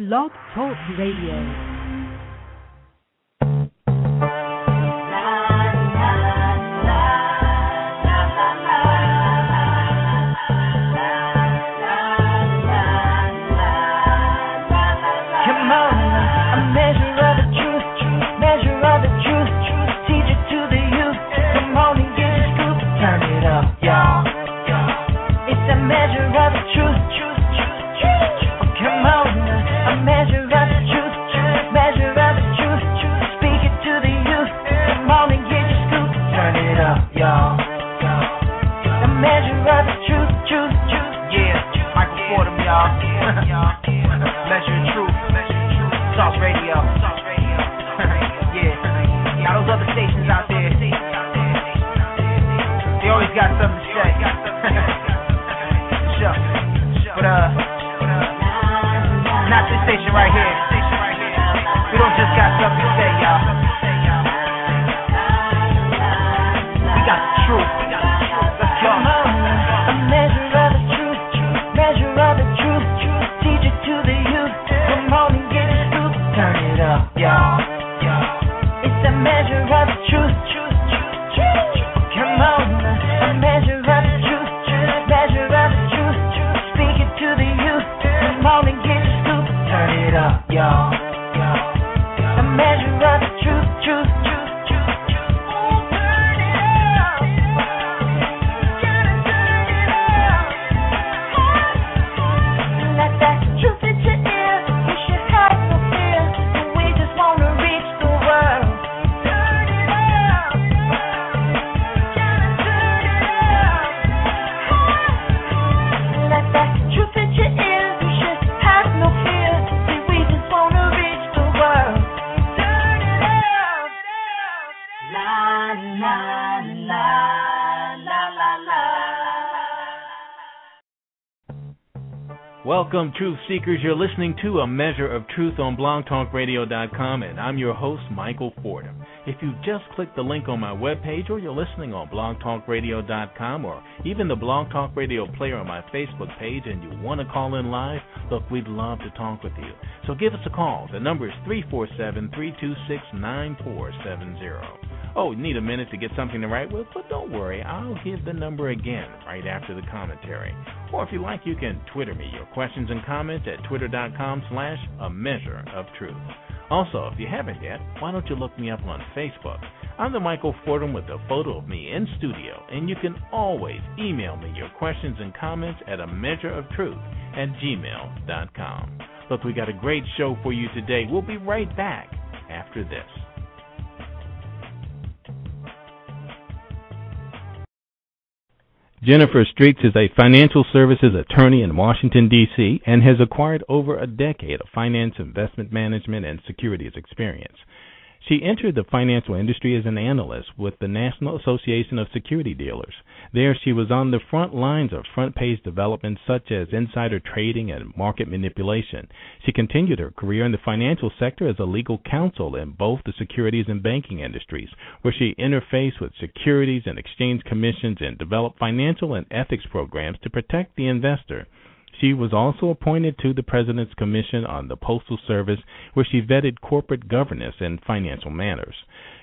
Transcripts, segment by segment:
Blog Talk Radio. Y'all. Measure truth. Sauce Radio. yeah. Y'all those other stations out there. They always got something to say. sure. But uh not this station right here. We don't just got something to say, y'all. Welcome, Truth Seekers. You're listening to A Measure of Truth on blogtalkradio.com, and I'm your host, Michael Fordham. If you just clicked the link on my webpage, or you're listening on blogtalkradio.com, or even the Blog Talk Radio player on my Facebook page, and you want to call in live, look, we'd love to talk with you. So give us a call. The number is 347 326 9470. Oh, need a minute to get something to write with? But don't worry, I'll give the number again right after the commentary. Or if you like, you can Twitter me your questions and comments at twitter.com slash a measure of truth. Also, if you haven't yet, why don't you look me up on Facebook? I'm the Michael Fordham with a photo of me in studio, and you can always email me your questions and comments at a measure of truth at gmail.com. Look, we got a great show for you today. We'll be right back after this. Jennifer Streaks is a financial services attorney in Washington, D.C., and has acquired over a decade of finance, investment management, and securities experience. She entered the financial industry as an analyst with the National Association of Security Dealers. There, she was on the front lines of front page developments such as insider trading and market manipulation. She continued her career in the financial sector as a legal counsel in both the securities and banking industries, where she interfaced with securities and exchange commissions and developed financial and ethics programs to protect the investor. She was also appointed to the President's Commission on the Postal Service, where she vetted corporate governance and financial matters.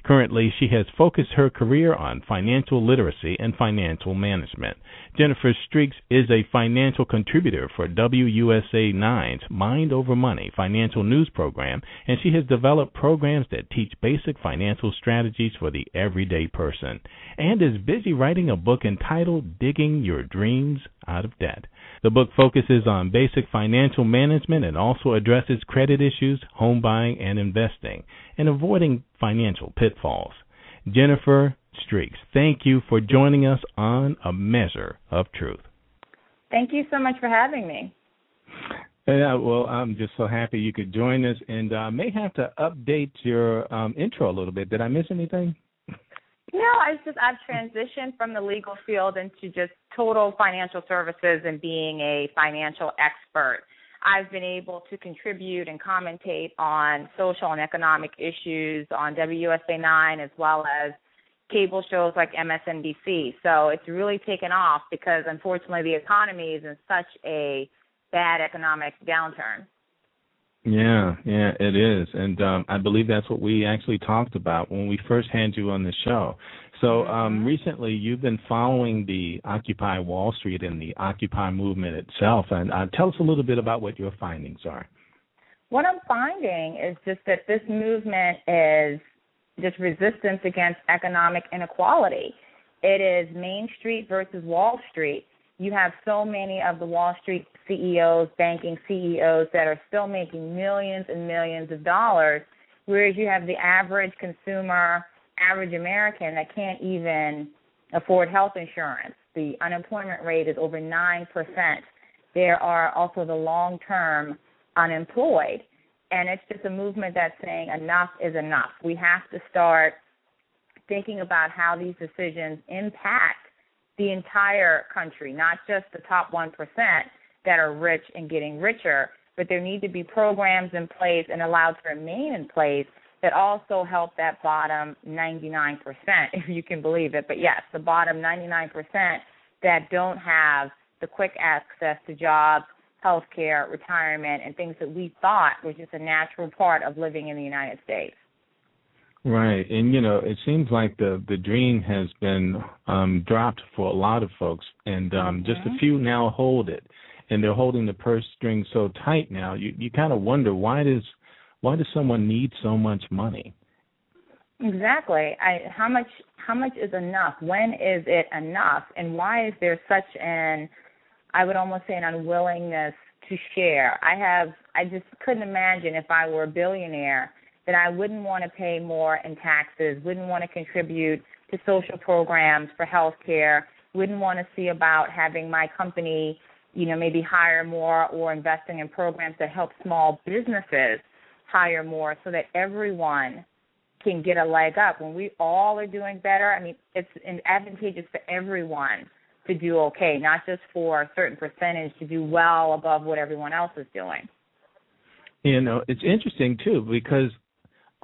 Currently, she has focused her career on financial literacy and financial management. Jennifer Streaks is a financial contributor for WUSA 9's Mind Over Money financial news program, and she has developed programs that teach basic financial strategies for the everyday person, and is busy writing a book entitled Digging Your Dreams Out of Debt. The book focuses on basic financial management and also addresses credit issues, home buying, and investing, and avoiding financial pitfalls. Jennifer Streaks, thank you for joining us on A Measure of Truth. Thank you so much for having me. Yeah, well, I'm just so happy you could join us, and I uh, may have to update your um, intro a little bit. Did I miss anything? No, I just I've transitioned from the legal field into just total financial services and being a financial expert. I've been able to contribute and commentate on social and economic issues on WUSA 9 as well as cable shows like MSNBC. So it's really taken off because unfortunately the economy is in such a bad economic downturn. Yeah, yeah, it is, and um, I believe that's what we actually talked about when we first had you on the show. So um, Mhm. recently, you've been following the Occupy Wall Street and the Occupy movement itself, and uh, tell us a little bit about what your findings are. What I'm finding is just that this movement is just resistance against economic inequality. It is Main Street versus Wall Street. You have so many of the Wall Street CEOs, banking CEOs that are still making millions and millions of dollars, whereas you have the average consumer, average American that can't even afford health insurance. The unemployment rate is over 9%. There are also the long term unemployed. And it's just a movement that's saying enough is enough. We have to start thinking about how these decisions impact the entire country, not just the top 1% that are rich and getting richer, but there need to be programs in place and allowed to remain in place that also help that bottom 99%, if you can believe it. But yes, the bottom 99% that don't have the quick access to jobs, health care, retirement, and things that we thought was just a natural part of living in the United States. Right, and you know, it seems like the the dream has been um, dropped for a lot of folks, and um, just a few now hold it, and they're holding the purse string so tight now. You you kind of wonder why does why does someone need so much money? Exactly. I how much how much is enough? When is it enough? And why is there such an I would almost say an unwillingness to share. I have I just couldn't imagine if I were a billionaire that I wouldn't want to pay more in taxes, wouldn't want to contribute to social programs for health care, wouldn't want to see about having my company, you know, maybe hire more or investing in programs that help small businesses hire more so that everyone can get a leg up. When we all are doing better, I mean, it's advantageous for everyone to do okay, not just for a certain percentage to do well above what everyone else is doing. You know, it's interesting too because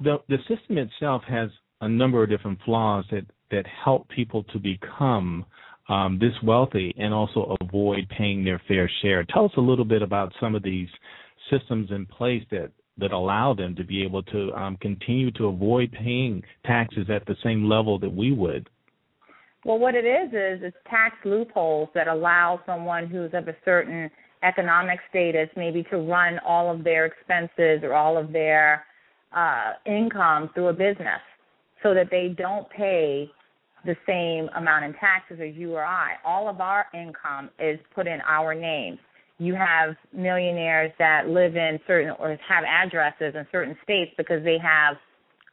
the the system itself has a number of different flaws that that help people to become um, this wealthy and also avoid paying their fair share. Tell us a little bit about some of these systems in place that that allow them to be able to um, continue to avoid paying taxes at the same level that we would. Well, what it is is it's tax loopholes that allow someone who's of a certain economic status maybe to run all of their expenses or all of their uh, income through a business so that they don't pay the same amount in taxes as you or I. All of our income is put in our names. You have millionaires that live in certain or have addresses in certain states because they have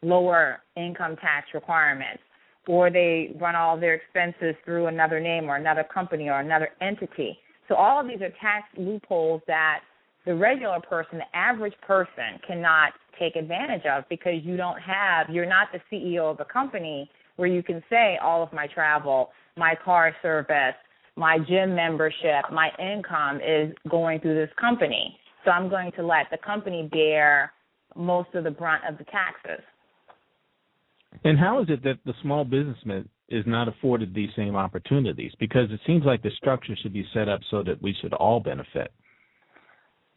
lower income tax requirements or they run all their expenses through another name or another company or another entity. So all of these are tax loopholes that the regular person, the average person cannot take advantage of because you don't have you're not the CEO of a company where you can say all of my travel, my car service, my gym membership, my income is going through this company. So I'm going to let the company bear most of the brunt of the taxes. And how is it that the small businessman is not afforded these same opportunities? Because it seems like the structure should be set up so that we should all benefit.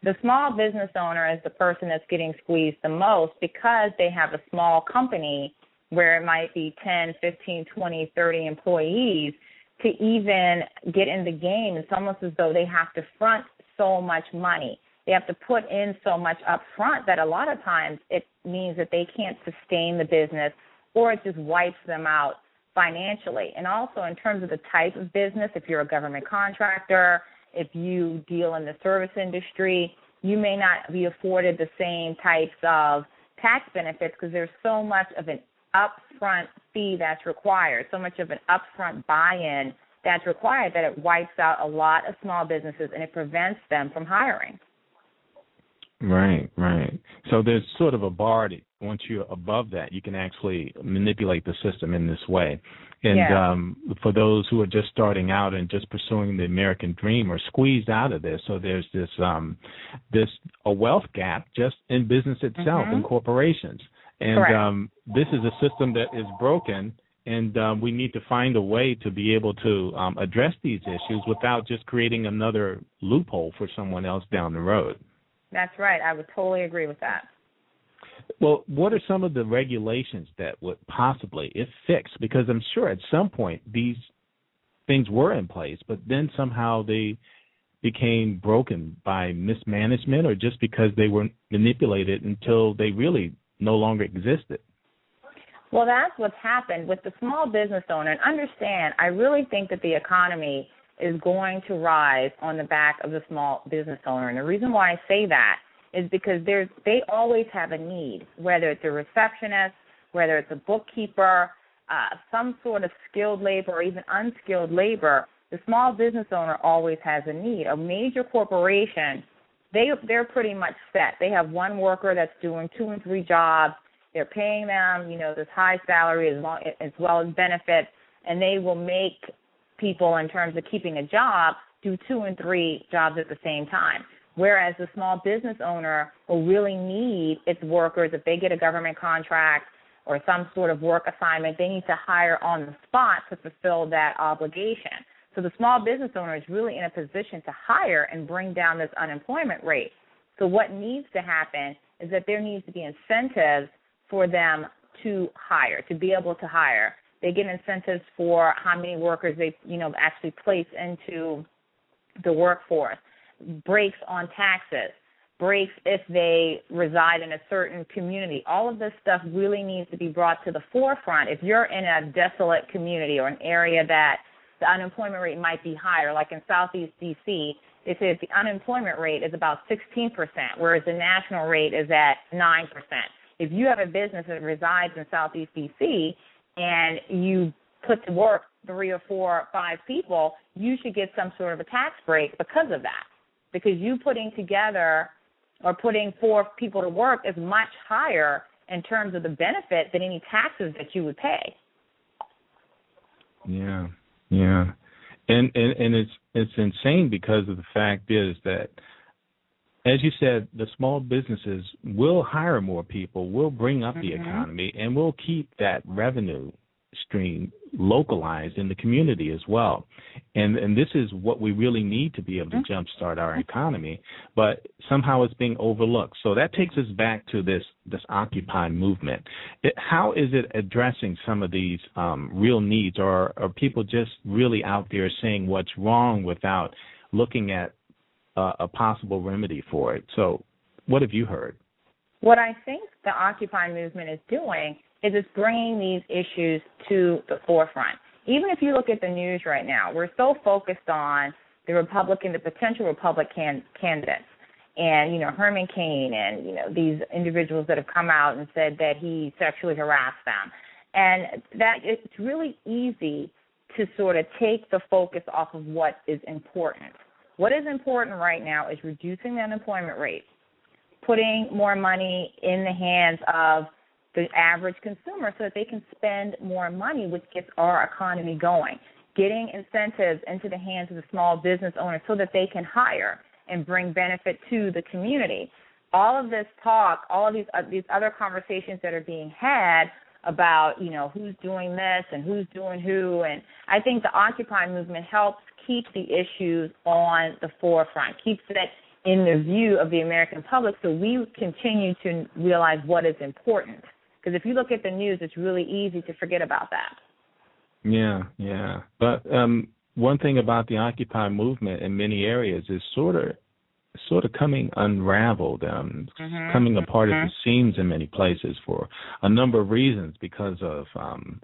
The small business owner is the person that's getting squeezed the most because they have a small company where it might be 10, 15, 20, 30 employees to even get in the game. It's almost as though they have to front so much money. They have to put in so much up front that a lot of times it means that they can't sustain the business or it just wipes them out financially. And also in terms of the type of business, if you're a government contractor, if you deal in the service industry, you may not be afforded the same types of tax benefits because there's so much of an upfront fee that's required, so much of an upfront buy-in that's required that it wipes out a lot of small businesses and it prevents them from hiring. Right, right. So there's sort of a bar once you're above that, you can actually manipulate the system in this way. And Yeah. um, for those who are just starting out and just pursuing the American dream are squeezed out of this. So there's this um, this a wealth gap just in business itself Mhm. in corporations. And Correct. um, this is a system that is broken, and um, we need to find a way to be able to um, address these issues without just creating another loophole for someone else down the road. That's right. I would totally agree with that. Well, what are some of the regulations that would possibly, if fixed, because I'm sure at some point these things were in place, but then somehow they became broken by mismanagement or just because they were manipulated until they really no longer existed? Well, that's what's happened with the small business owner. And understand, I really think that the economy is going to rise on the back of the small business owner. And the reason why I say that is because there's they always have a need, whether it's a receptionist, whether it's a bookkeeper, uh, some sort of skilled labor or even unskilled labor. The small business owner always has a need. A major corporation, they they're pretty much set. They have one worker that's doing two and three jobs. They're paying them, you know, this high salary as, long, as well as benefits, and they will make people in terms of keeping a job do two and three jobs at the same time. Whereas the small business owner will really need its workers if they get a government contract or some sort of work assignment, they need to hire on the spot to fulfill that obligation. So the small business owner is really in a position to hire and bring down this unemployment rate. So what needs to happen is that there needs to be incentives for them to hire, to be able to hire. They get incentives for how many workers they, you know, actually place into the workforce breaks on taxes, breaks if they reside in a certain community. All of this stuff really needs to be brought to the forefront. If you're in a desolate community or an area that the unemployment rate might be higher, like in Southeast DC, they say the unemployment rate is about 16%, whereas the national rate is at 9%. If you have a business that resides in Southeast DC and you put to work three or four, or five people, you should get some sort of a tax break because of that because you putting together or putting four people to work is much higher in terms of the benefit than any taxes that you would pay. Yeah, yeah, and and and it's it's insane because of the fact is that, as you said, the small businesses will hire more people, will bring up mm-hmm. the economy, and will keep that revenue stream localized in the community as well. And and this is what we really need to be able to mm-hmm. jumpstart our economy, but somehow it's being overlooked. So that takes us back to this this Occupy movement. It, how is it addressing some of these um, real needs, or are people just really out there saying what's wrong without looking at uh, a possible remedy for it? So, what have you heard? What I think the Occupy movement is doing is it's bringing these issues to the forefront. Even if you look at the news right now, we're so focused on the Republican, the potential Republican candidates, and you know Herman Cain, and you know these individuals that have come out and said that he sexually harassed them, and that it's really easy to sort of take the focus off of what is important. What is important right now is reducing the unemployment rate, putting more money in the hands of the average consumer so that they can spend more money, which gets our economy going. Getting incentives into the hands of the small business owners so that they can hire and bring benefit to the community. All of this talk, all of these uh, these other conversations that are being had about you know who's doing this and who's doing who, and I think the Occupy movement helps keep the issues on the forefront, keeps it in the view of the American public, so we continue to realize what is important. Because if you look at the news, it's really easy to forget about that. Yeah, yeah. But um, one thing about the Occupy movement in many areas is sort of sort of coming unraveled, um, mm-hmm. coming apart mm-hmm. at the seams in many places for a number of reasons because of um,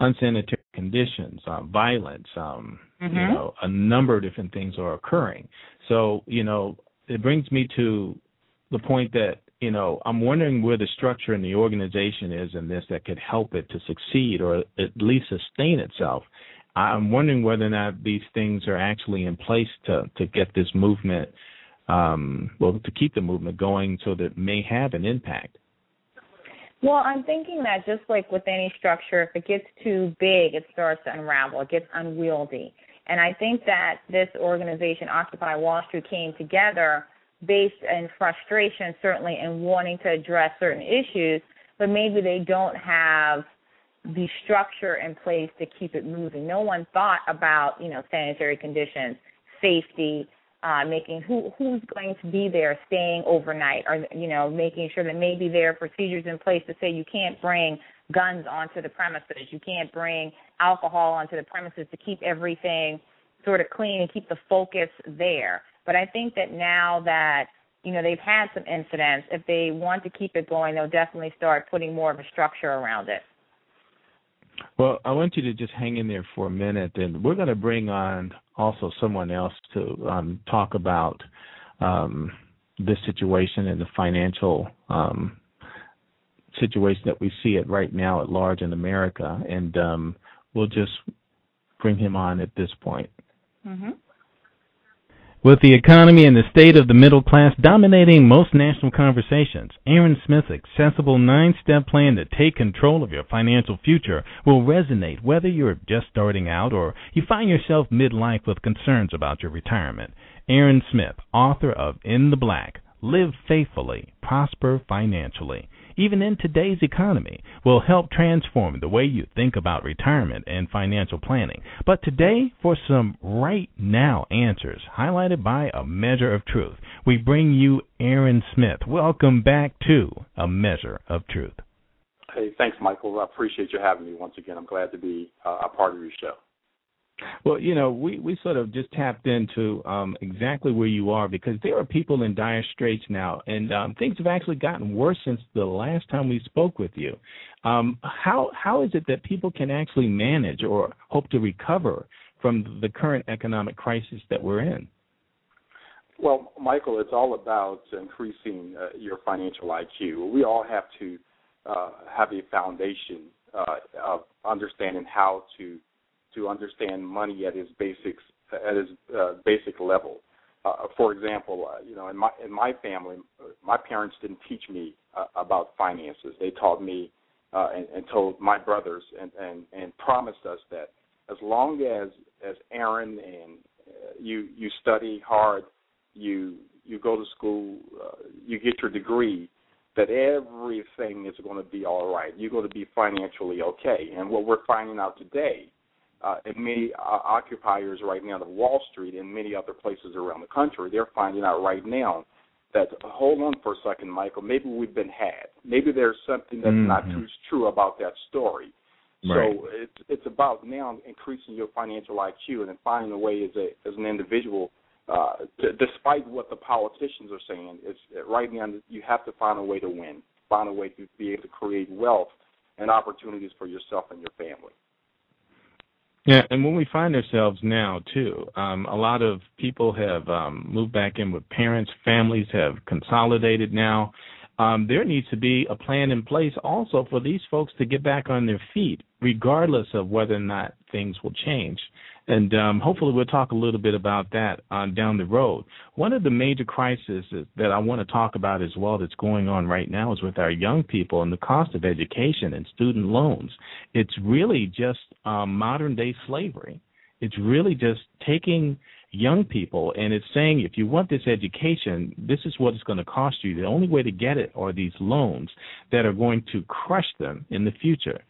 unsanitary conditions, uh, violence, um, mm-hmm. you know, a number of different things are occurring. So, you know, it brings me to the point that you know, I'm wondering where the structure and the organization is in this that could help it to succeed or at least sustain itself. I'm wondering whether or not these things are actually in place to to get this movement, um, well, to keep the movement going, so that it may have an impact. Well, I'm thinking that just like with any structure, if it gets too big, it starts to unravel. It gets unwieldy. And I think that this organization, Occupy Wall Street, came together based in frustration, certainly, in wanting to address certain issues, but maybe they don't have the structure in place to keep it moving. No one thought about, you know, sanitary conditions, safety, uh, making who who's going to be there, staying overnight, or you know, making sure that maybe there are procedures in place to say you can't bring guns onto the premises, you can't bring alcohol onto the premises to keep everything sort of clean and keep the focus there. But I think that now that you know they've had some incidents, if they want to keep it going, they'll definitely start putting more of a structure around it. Well, I want you to just hang in there for a minute, and we're going to bring on also someone else to um, talk about um, this situation and the financial um, situation that we see it right now at large in America, and um, we'll just bring him on at this point. Mm-hmm. With the economy and the state of the middle class dominating most national conversations, Aaron Smith's accessible nine step plan to take control of your financial future will resonate whether you're just starting out or you find yourself midlife with concerns about your retirement. Aaron Smith, author of In the Black Live Faithfully, Prosper Financially even in today's economy, will help transform the way you think about retirement and financial planning. But today, for some right now answers, highlighted by a measure of truth, we bring you Aaron Smith. Welcome back to A Measure of Truth. Hey, thanks, Michael. I appreciate you having me once again. I'm glad to be uh, a part of your show. Well, you know, we, we sort of just tapped into um, exactly where you are because there are people in dire straits now, and um, things have actually gotten worse since the last time we spoke with you. Um, how how is it that people can actually manage or hope to recover from the current economic crisis that we're in? Well, Michael, it's all about increasing uh, your financial IQ. We all have to uh, have a foundation uh, of understanding how to to understand money at its basics at its uh, basic level. Uh, for example, uh, you know, in my in my family, my parents didn't teach me uh, about finances. They taught me uh, and, and told my brothers and, and and promised us that as long as as Aaron and uh, you you study hard, you you go to school, uh, you get your degree, that everything is going to be all right. You're going to be financially okay. And what we're finding out today uh, and many uh, occupiers right now of Wall Street and many other places around the country, they're finding out right now that hold on for a second, Michael, maybe we've been had. Maybe there's something that's mm-hmm. not too true about that story. Right. So it's it's about now increasing your financial IQ and then finding a way as a as an individual. Uh, to, despite what the politicians are saying, it's right now you have to find a way to win, find a way to be able to create wealth and opportunities for yourself and your family. Yeah, and when we find ourselves now too, um, a lot of people have um, moved back in with parents, families have consolidated now. Um, there needs to be a plan in place also for these folks to get back on their feet, regardless of whether or not things will change and um, hopefully we'll talk a little bit about that uh, down the road. One of the major crises that I want to talk about as well that's going on right now is with our young people and the cost of education and student loans. It's really just um, modern day slavery. It's really just taking young people and it's saying if you want this education, this is what it's going to cost you. The only way to get it are these loans that are going to crush them in the future.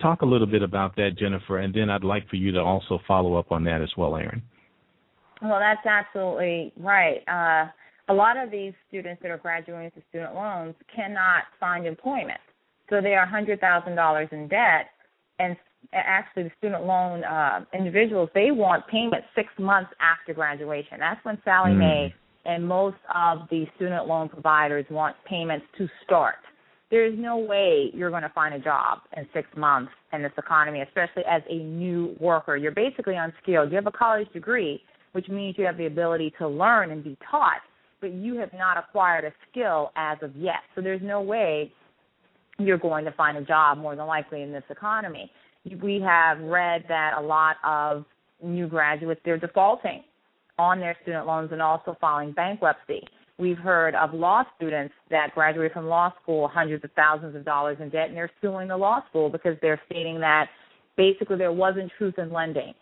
Talk a little bit about that, Jennifer, and then I'd like for you to also follow up on that as well, Aaron. Well, that's absolutely right. Uh, a lot of these students that are graduating with student loans cannot find employment. So they are $100,000 in debt. And actually, the student loan uh, individuals, they want payment six months after graduation. That's when Sallie mm. Mae and most of the student loan providers want payments to start there's no way you're going to find a job in six months in this economy, especially as a new worker. You're basically unskilled. You have a college degree, which means you have the ability to learn and be taught, but you have not acquired a skill as of yet. So there's no way you're going to find a job more than likely in this economy. We have read that a lot of new graduates they're defaulting on their student loans and also filing bankruptcy. We've heard of law students that graduate from law school hundreds of thousands of dollars in debt and they're suing the law school because they're stating that basically there wasn't truth in lending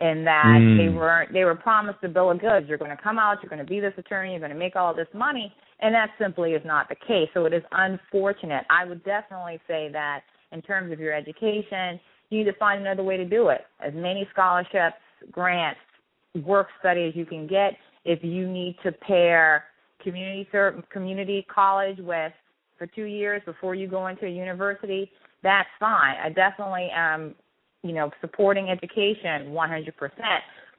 and that mm. they were they were promised a bill of goods. You're going to come out, you're going to be this attorney, you're going to make all this money, and that simply is not the case. So it is unfortunate. I would definitely say that in terms of your education, you need to find another way to do it. As many scholarships, grants, work study as you can get If you need to pair community community college with for two years before you go into a university, that's fine. I definitely am, you know, supporting education 100%.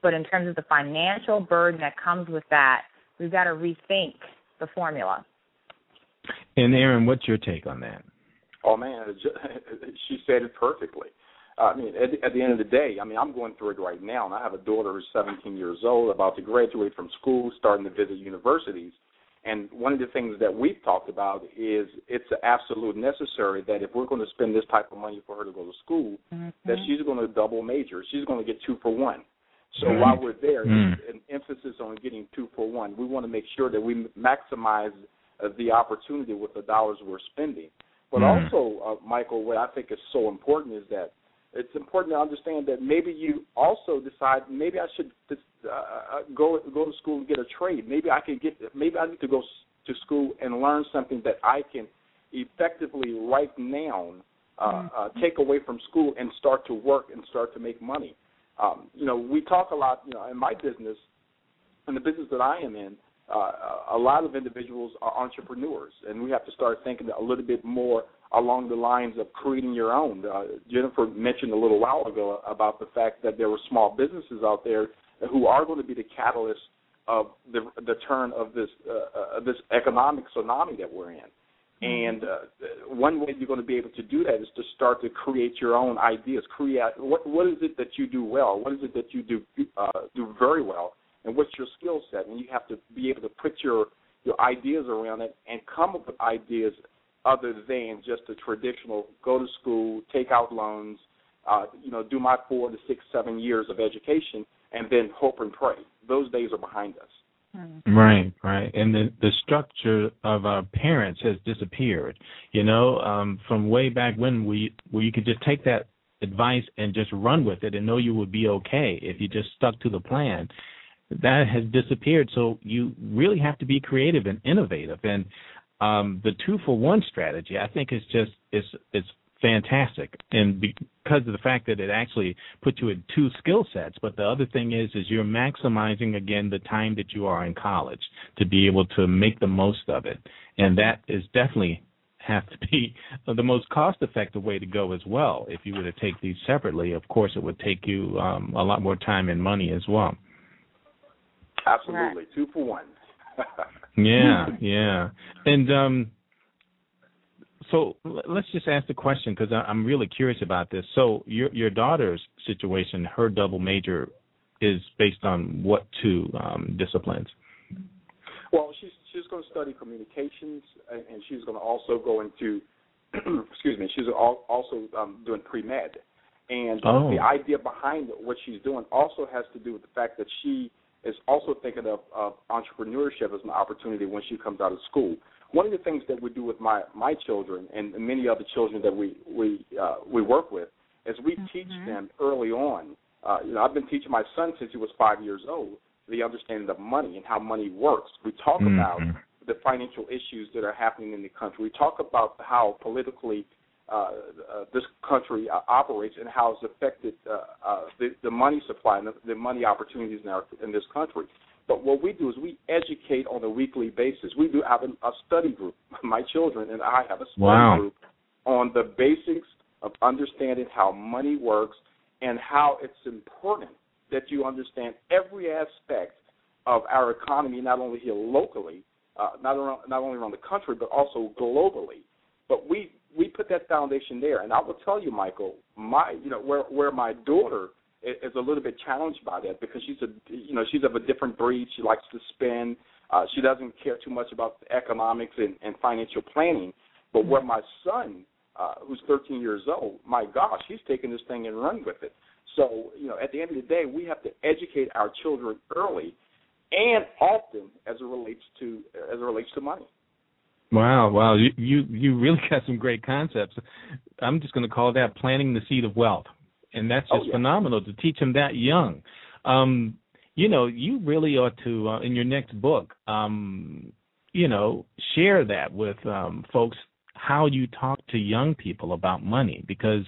But in terms of the financial burden that comes with that, we've got to rethink the formula. And Aaron, what's your take on that? Oh man, she said it perfectly. Uh, I mean, at, at the end of the day, I mean, I'm going through it right now, and I have a daughter who's 17 years old, about to graduate from school, starting to visit universities. And one of the things that we've talked about is it's absolute necessary that if we're going to spend this type of money for her to go to school, mm-hmm. that she's going to double major. She's going to get two for one. So mm-hmm. while we're there, mm-hmm. an emphasis on getting two for one. We want to make sure that we maximize uh, the opportunity with the dollars we're spending. But mm-hmm. also, uh, Michael, what I think is so important is that it's important to understand that maybe you also decide maybe I should uh, uh, go go to school and get a trade. Maybe I can get maybe I need to go to school and learn something that I can effectively right now uh, uh, mm-hmm. take away from school and start to work and start to make money. Um, you know, we talk a lot. You know, in my business, in the business that I am in, uh, a lot of individuals are entrepreneurs, and we have to start thinking a little bit more along the lines of creating your own. Uh, Jennifer mentioned a little while ago about the fact that there were small businesses out there who are going to be the catalyst of the, the turn of this uh, uh, this economic tsunami that we're in. And uh, one way you're going to be able to do that is to start to create your own ideas. Create what what is it that you do well? What is it that you do uh, do very well? And what's your skill set? And you have to be able to put your your ideas around it and come up with ideas other than just the traditional go to school, take out loans, uh, you know, do my four to six, seven years of education, and then hope and pray. Those days are behind us. Mm-hmm. Right, right, and the the structure of our parents has disappeared. You know, um, from way back when we where you could just take that advice and just run with it and know you would be okay if you just stuck to the plan. That has disappeared. So you really have to be creative and innovative. And um, the two for one strategy, I think, is just is it's fantastic, and because of the fact that it actually puts you in two skill sets. But the other thing is, is you're maximizing again the time that you are in college to be able to make the most of it, and that is definitely have to be the most cost effective way to go as well. If you were to take these separately, of course, it would take you um, a lot more time and money as well. Absolutely, two for one. yeah, yeah, and um, so let's just ask the question because I'm really curious about this. So your your daughter's situation, her double major, is based on what two um, disciplines? Well, she's she's going to study communications, and she's going to also go into, excuse me, she's also um, doing pre med. And oh. the idea behind what she's doing also has to do with the fact that she is also thinking of, of entrepreneurship as an opportunity when she comes out of school one of the things that we do with my my children and many other children that we we uh, we work with is we mm-hmm. teach them early on. Uh, you know, I've been teaching my son since he was five years old the understanding of money and how money works. We talk mm-hmm. about the financial issues that are happening in the country. We talk about how politically uh, uh, this country uh, operates and how it's affected uh, uh, the, the money supply and the, the money opportunities in, our, in this country. But what we do is we educate on a weekly basis. We do have a, a study group. My children and I have a study wow. group on the basics of understanding how money works and how it's important that you understand every aspect of our economy, not only here locally, uh, not around, not only around the country, but also globally. But we we put that foundation there, and I will tell you, Michael, my you know where where my daughter is a little bit challenged by that because she's a you know she's of a different breed. She likes to spend. Uh, she doesn't care too much about economics and, and financial planning. But where my son, uh, who's 13 years old, my gosh, he's taking this thing and run with it. So you know, at the end of the day, we have to educate our children early and often as it relates to as it relates to money. Wow, wow, you you you really got some great concepts. I'm just going to call that planting the seed of wealth and that's oh, just oh, yeah. phenomenal to teach them that young. Um, you know, you really ought to uh, in your next book, um, you know, share that with um, folks how you talk to young people about money because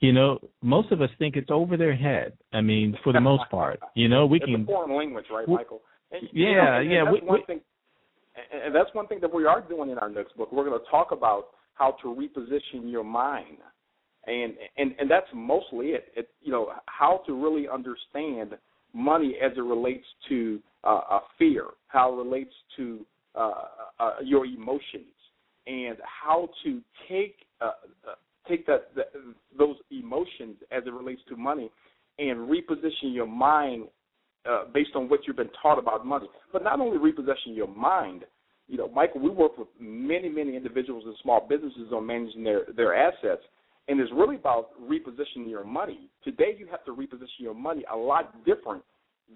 you know most of us think it's over their head. I mean, for the most part, you know, we it's can a foreign language, right, Michael? And, Yeah, you know, yeah, we- one we- thing. And and that's one thing that we are doing in our next book. We're going to talk about how to reposition your mind, and and and that's mostly it. it you know how to really understand money as it relates to uh, a fear, how it relates to uh, uh, your emotions, and how to take uh, uh, take that, that those emotions as it relates to money and reposition your mind uh, based on what you've been taught about money. But not only repossession your mind, you know, Michael, we work with many, many individuals and small businesses on managing their, their assets, and it's really about repositioning your money. Today, you have to reposition your money a lot different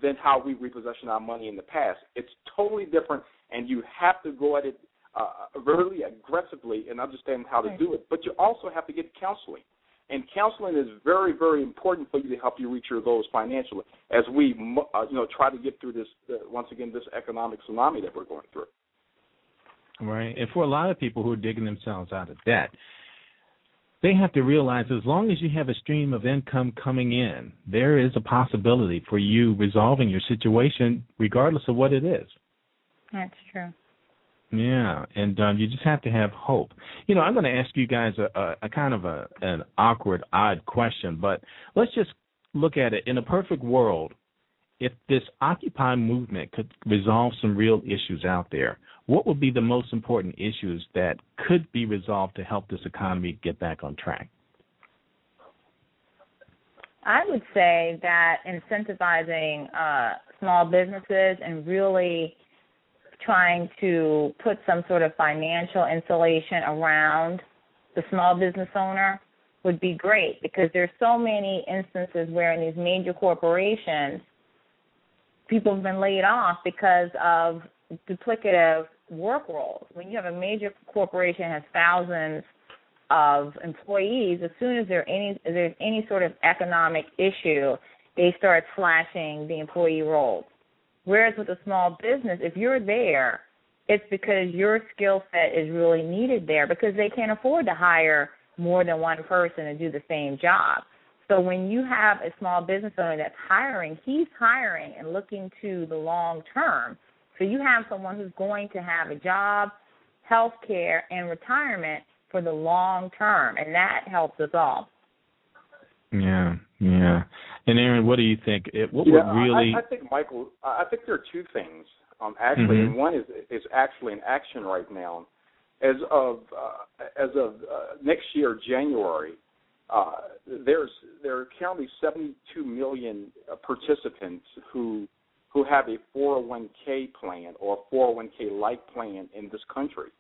than how we reposition our money in the past. It's totally different, and you have to go at it uh, really aggressively and understand how to do it. But you also have to get counseling. And counseling is very, very important for you to help you reach your goals financially. As we, uh, you know, try to get through this uh, once again this economic tsunami that we're going through. Right. And for a lot of people who are digging themselves out of debt, they have to realize as long as you have a stream of income coming in, there is a possibility for you resolving your situation regardless of what it is. That's true. Yeah, and um, you just have to have hope. You know, I'm going to ask you guys a, a, a kind of a an awkward, odd question, but let's just look at it in a perfect world. If this Occupy movement could resolve some real issues out there, what would be the most important issues that could be resolved to help this economy get back on track? I would say that incentivizing uh, small businesses and really trying to put some sort of financial insulation around the small business owner would be great because there's so many instances where in these major corporations people have been laid off because of duplicative work roles. When you have a major corporation has thousands of employees, as soon as there any there's any sort of economic issue, they start slashing the employee roles. Whereas with a small business, if you're there, it's because your skill set is really needed there because they can't afford to hire more than one person to do the same job. So when you have a small business owner that's hiring, he's hiring and looking to the long term. So you have someone who's going to have a job, health care, and retirement for the long term, and that helps us all. Yeah, yeah. And Aaron, what do you think? It, what yeah, would really? I, I think Michael. I think there are two things. Um, actually, Mhm. and one is is actually in action right now. As of uh, as of uh, next year, January, uh, there's there are currently 72 million uh, participants who who have a 401k plan or a 401k like plan in this country.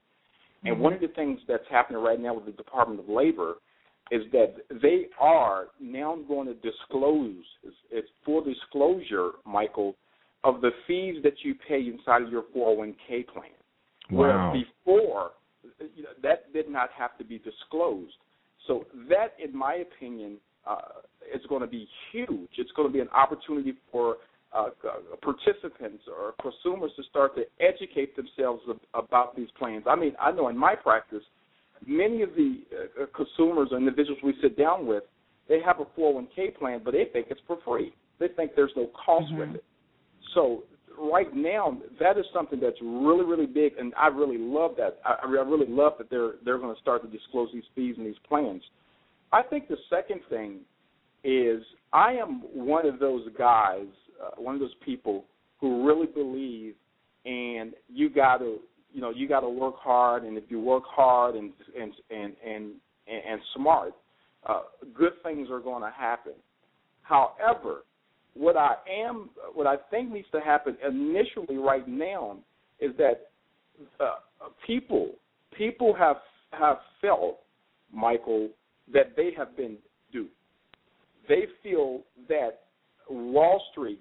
And one of the things that's happening right now with the Department of Labor is that they are now going to disclose, it's, it's full disclosure, Michael, of the fees that you pay inside of your 401k plan. Wow. Where before, you know, that did not have to be disclosed. So that, in my opinion, uh, is going to be huge. It's going to be an opportunity for uh, uh, participants or consumers to start to educate themselves about these plans. I mean, I know in my practice, many of the uh, consumers or individuals we sit down with, they have a 401k plan, but they think it's for free. They think there's no cost Mhm. with it. So right now, that is something that's really, really big, and I really love that. I, I really love that they're they're going to start to disclose these fees and these plans. I think the second thing is I am one of those guys, uh, one of those people who really believe, and you got to, you know, you got to work hard, and if you work hard and and and and and smart, uh, good things are going to happen. However, what I am, what I think needs to happen initially right now is that uh, people, people have have felt, Michael, that they have been duped. They feel that Wall Street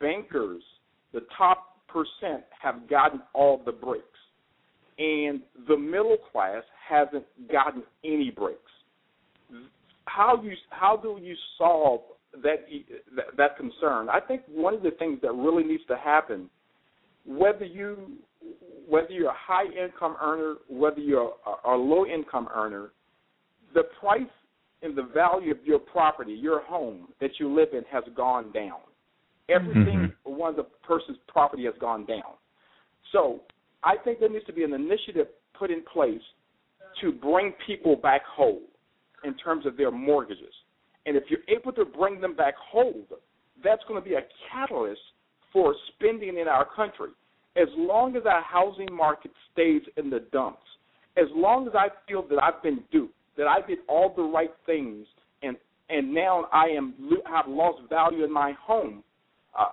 bankers, the top percent, have gotten all the breaks, and the middle class hasn't gotten any breaks. How you how do you solve that that, concern? I think one of the things that really needs to happen, whether you whether you're a high income earner, whether you're a, a low income earner, the price and the value of your property, your home that you live in, has gone down. Everything mm-hmm. one of the person's property has gone down. So I think there needs to be an initiative put in place to bring people back whole in terms of their mortgages. And if you're able to bring them back whole, that's going to be a catalyst for spending in our country. As long as our housing market stays in the dumps, as long as I feel that I've been duped, that I did all the right things, and and now I am have lost value in my home, uh,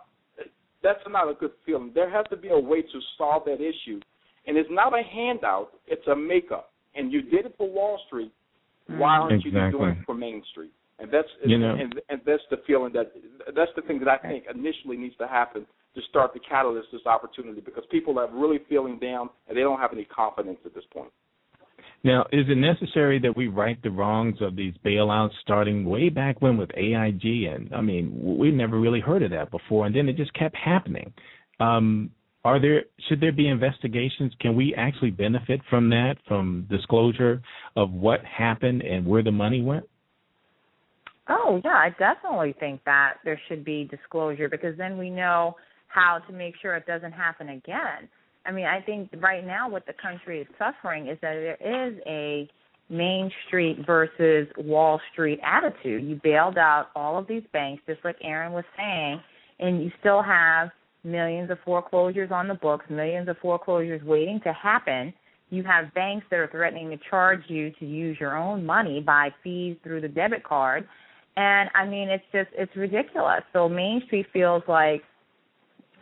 that's not a good feeling. There has to be a way to solve that issue, and it's not a handout; it's a makeup. And you did it for Wall Street. Why aren't exactly. you doing it for Main Street? And that's You know- and and that's the feeling that that's the thing that I think initially needs to happen to start the catalyst this opportunity because people are really feeling down and they don't have any confidence at this point. Now, is it necessary that we right the wrongs of these bailouts starting way back when with AIG? And I mean, we never really heard of that before, and then it just kept happening. Um, are there should there be investigations? Can we actually benefit from that, from disclosure of what happened and where the money went? Oh, yeah, I definitely think that there should be disclosure because then we know how to make sure it doesn't happen again. I mean, I think right now what the country is suffering is that there is a Main Street versus Wall Street attitude. You bailed out all of these banks, just like Aaron was saying, and you still have millions of foreclosures on the books, millions of foreclosures waiting to happen. You have banks that are threatening to charge you to use your own money by fees through the debit card. And I mean, it's just, it's ridiculous. So Main Street feels like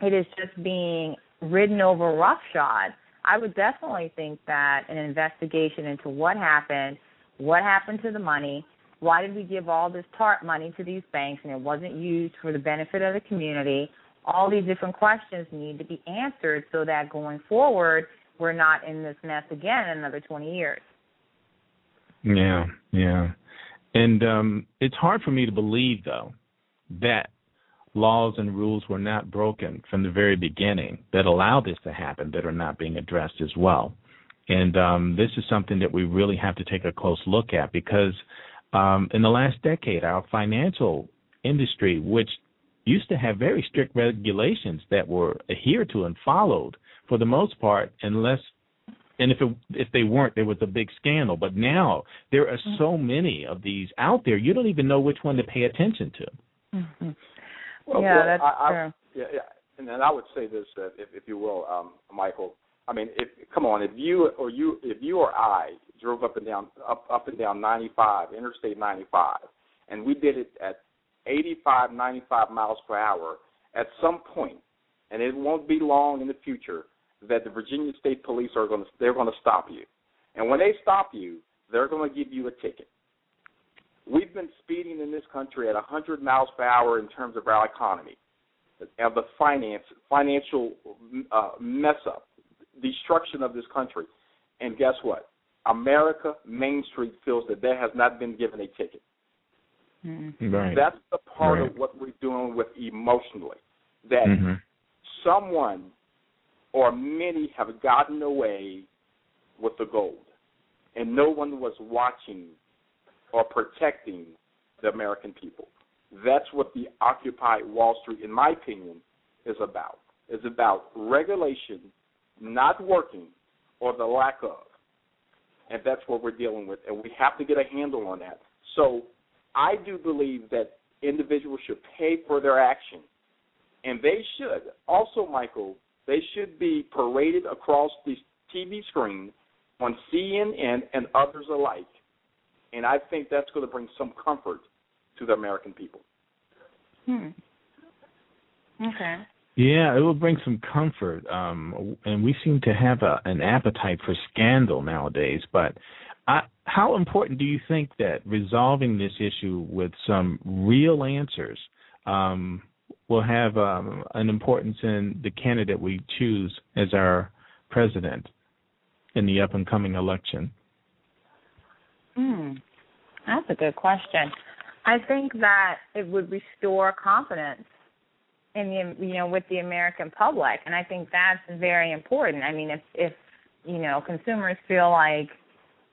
it is just being ridden over roughshod. I would definitely think that an investigation into what happened, what happened to the money, why did we give all this TARP money to these banks and it wasn't used for the benefit of the community? All these different questions need to be answered so that going forward, we're not in this mess again in another 20 years. Yeah, yeah. And um, it's hard for me to believe, though, that laws and rules were not broken from the very beginning that allow this to happen that are not being addressed as well. And um, this is something that we really have to take a close look at because um, in the last decade, our financial industry, which used to have very strict regulations that were adhered to and followed for the most part, unless and if it, if they weren't, there was a big scandal. But now there are so many of these out there, you don't even know which one to pay attention to. Mm-hmm. Well, yeah, well, that's I, I, true. Yeah, yeah. And then I would say this, uh, if, if you will, um, Michael. I mean, if come on, if you or you, if you or I drove up and down, up up and down 95, Interstate 95, and we did it at 85, 95 miles per hour, at some point, and it won't be long in the future, that the Virginia State Police are going to they're going to stop you, and when they stop you, they're going to give you a ticket. We've been speeding in this country at 100 miles per hour in terms of our economy, of the finance financial uh, mess up, destruction of this country, and guess what? America Main Street feels that there has not been given a ticket. Mm-hmm. Right. That's the part Right. of what we're doing with emotionally. That hmm someone or many have gotten away with the gold, and no one was watching or protecting the American people. That's what the Occupy Wall Street, in my opinion, is about. Is about regulation not working or the lack of, and that's what we're dealing with, and we have to get a handle on that. So, I do believe that individuals should pay for their action, and they should also, Michael. They should be paraded across the TV screen on CNN and others alike. And I think that's going to bring some comfort to the American people. Hmm. Okay. Yeah, it will bring some comfort. Um, and we seem to have a, an appetite for scandal nowadays. But I, how important do you think that resolving this issue with some real answers um, will have um, an importance in the candidate we choose as our president in the up and coming election? Hmm. That's a good question. I think that it would restore confidence in the you know with the American public, and I think that's very important. I mean, if if you know consumers feel like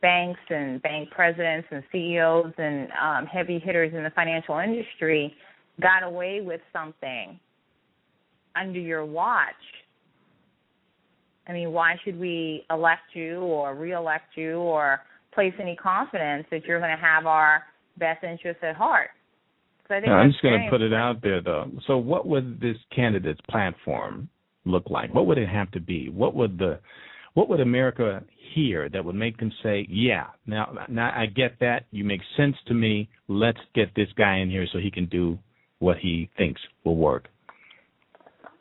banks and bank presidents and CEOs and um, heavy hitters in the financial industry got away with something under your watch, I mean, why should we elect you or reelect you or place any confidence that you're going to have our best interests at heart? So I think No, I'm just going to put it out there, though. So, what would this candidate's platform look like? What would it have to be? What would the what would America hear that would make them say, "Yeah, now, now I get that. You make sense to me. Let's get this guy in here so he can do what he thinks will work."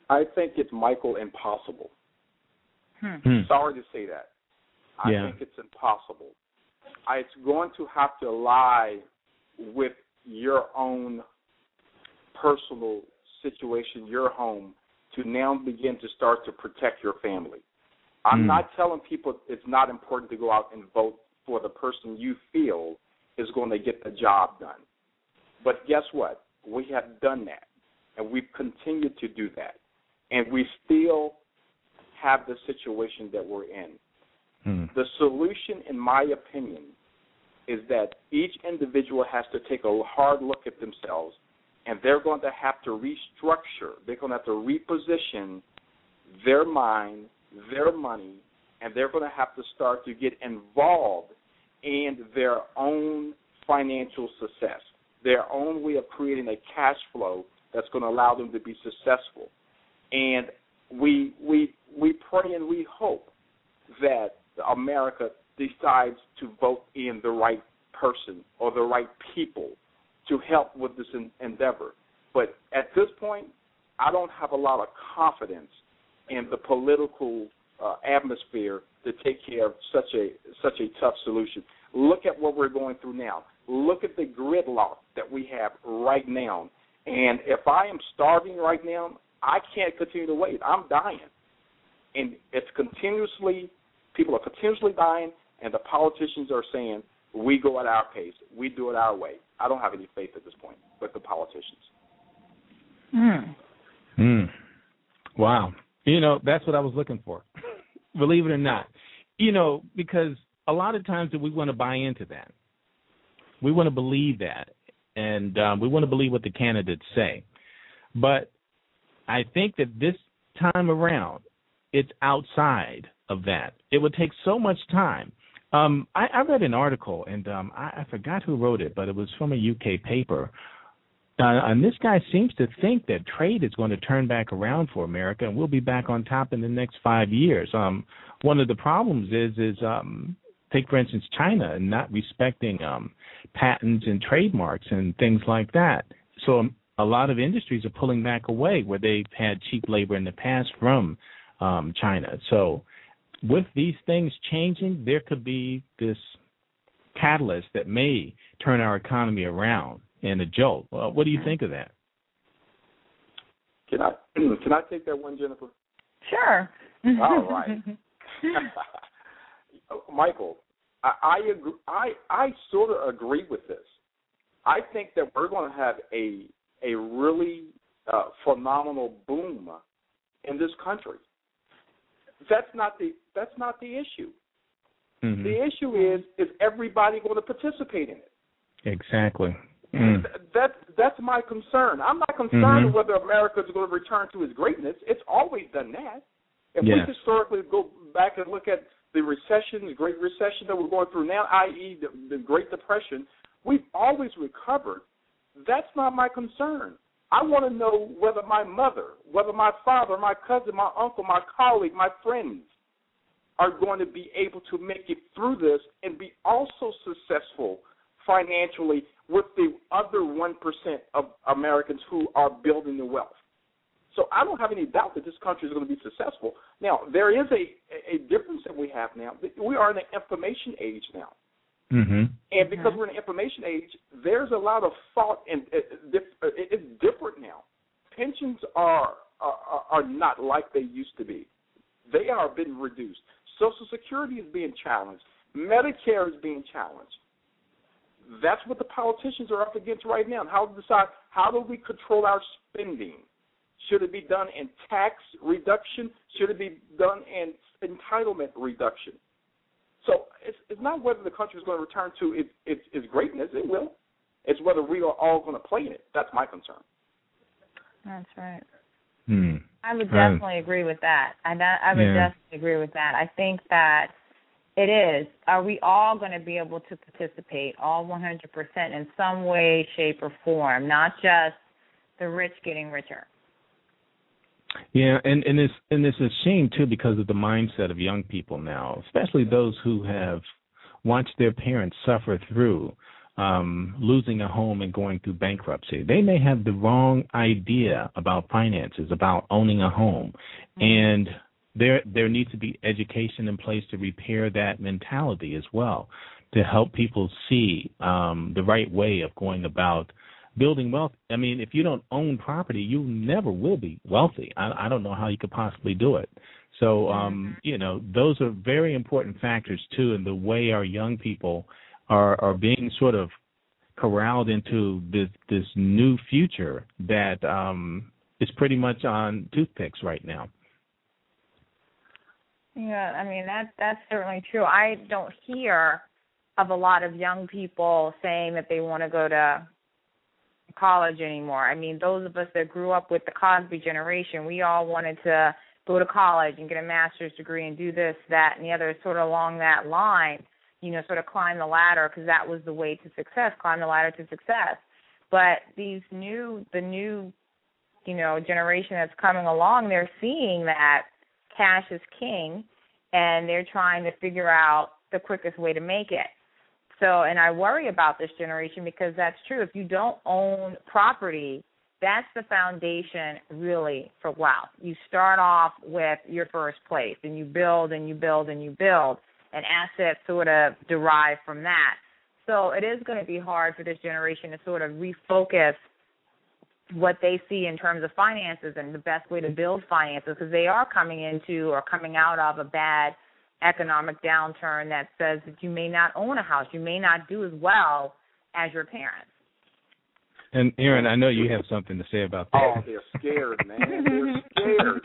I think it's Michael impossible. Hmm. Hmm. Sorry to say that. I Yeah. think it's impossible. I, it's going to have to lie with your own personal situation, your home, to now begin to start to protect your family. I'm Mm. not telling people it's not important to go out and vote for the person you feel is going to get the job done. But guess what? We have done that, and we've continued to do that, and we still have the situation that we're in. Hmm. The solution, in my opinion, is that each individual has to take a hard look at themselves, and they're going to have to restructure. They're going to have to reposition their mind, their money, and they're going to have to start to get involved in their own financial success, their own way of creating a cash flow that's going to allow them to be successful. And we we we pray and we hope that America decides to vote in the right person or the right people to help with this en- endeavor. But at this point, I don't have a lot of confidence in the political uh, atmosphere to take care of such a such a tough solution. Look at what we're going through now. Look at the gridlock that we have right now. And if I am starving right now, I can't continue to wait. I'm dying. And it's continuously people are continuously dying and the politicians are saying we go at our pace, we do it our way. I don't have any faith at this point with the politicians. Hmm. Hmm. Wow. You know, that's what I was looking for. Believe it or not. You know, because a lot of times that we want to buy into that. We want to believe that. And um, we want to believe what the candidates say. But I think that this time around, it's outside of that. It would take so much time. Um, I, I read an article, and um, I, I forgot who wrote it, but it was from a UK paper uh, and this guy seems to think that trade is going to turn back around for America, and we'll be back on top in the next five years. Um, one of the problems is is um, take for instance China and not respecting um, patents and trademarks and things like that. So um, a lot of industries are pulling back away where they've had cheap labor in the past from China. So with these things changing, there could be this catalyst that may turn our economy around and a jolt. Well, what do you think of that? Can I can I take that one, Jennifer? Sure. All right. Michael, I I, agree, I I sort of agree with this. I think that we're going to have a a really uh, phenomenal boom in this country. That's not the that's not the issue. Mhm. The issue is is everybody going to participate in it? Exactly. Mm. Th- That that's my concern. I'm not concerned Mhm. whether America is going to return to its greatness. It's always done that. If Yes. we historically go back and look at the recession, the Great Recession that we're going through now, i.e., the, the Great Depression, we've always recovered. That's not my concern. I want to know whether my mother, whether my father, my cousin, my uncle, my colleague, my friends are going to be able to make it through this and be also successful financially with the other 1% of Americans who are building the wealth. So I don't have any doubt that this country is going to be successful. Now, there is a, a difference that we have now. We are in an information age now. Mhm. And because uh-huh. we're in an information age, there's a lot of thought, and uh, it, uh, it- it's different now. Pensions are, are are not like they used to be. They are being reduced. Social Security is being challenged. Medicare is being challenged. That's what the politicians are up against right now. How to decide how do we control our spending? Should it be done in tax reduction? Should it be done in entitlement reduction? So it's it's not whether the country is going to return to its its, its greatness. It will. It's whether we are all going to play in it. That's my concern. That's right. Hmm. I would Right. definitely agree with that. I I would Yeah. definitely agree with that. I think that it is. Are we all going to be able to participate, all 100% in some way, shape, or form? Not just the rich getting richer. Yeah, and and it's and it's a shame too because of the mindset of young people now, especially those who have watched their parents suffer through um losing a home and going through bankruptcy. They may have the wrong idea about finances, about owning a home. And there there needs to be education in place to repair that mentality as well to help people see um the right way of going about building wealth. I mean, if you don't own property, you never will be wealthy. I, I don't know how you could possibly do it. So, um, you know, those are very important factors too in the way our young people are are being sort of corralled into this this new future that um is pretty much on toothpicks right now. Yeah, I mean that that's certainly true. I don't hear of a lot of young people saying that they want to go to college anymore. I mean, those of us that grew up with the Cosby generation, we all wanted to go to college and get a master's degree and do this, that, and the other, sort of along that line. You know, sort of climb the ladder because that was the way to success. Climb the ladder to success. But these new, the new, you know, generation that's coming along, they're seeing that cash is king, and they're trying to figure out the quickest way to make it. So, and I worry about this generation because that's true. If you don't own property, that's the foundation really for wealth. You start off with your first place and you build and you build and you build, and assets sort of derive from that. So, it is going to be hard for this generation to sort of refocus what they see in terms of finances and the best way to build finances because they are coming into or coming out of a bad economic downturn that says that you may not own a house, you may not do as well as your parents. And Aaron, I know you have something to say about that. Oh, they're scared, man. They're scared.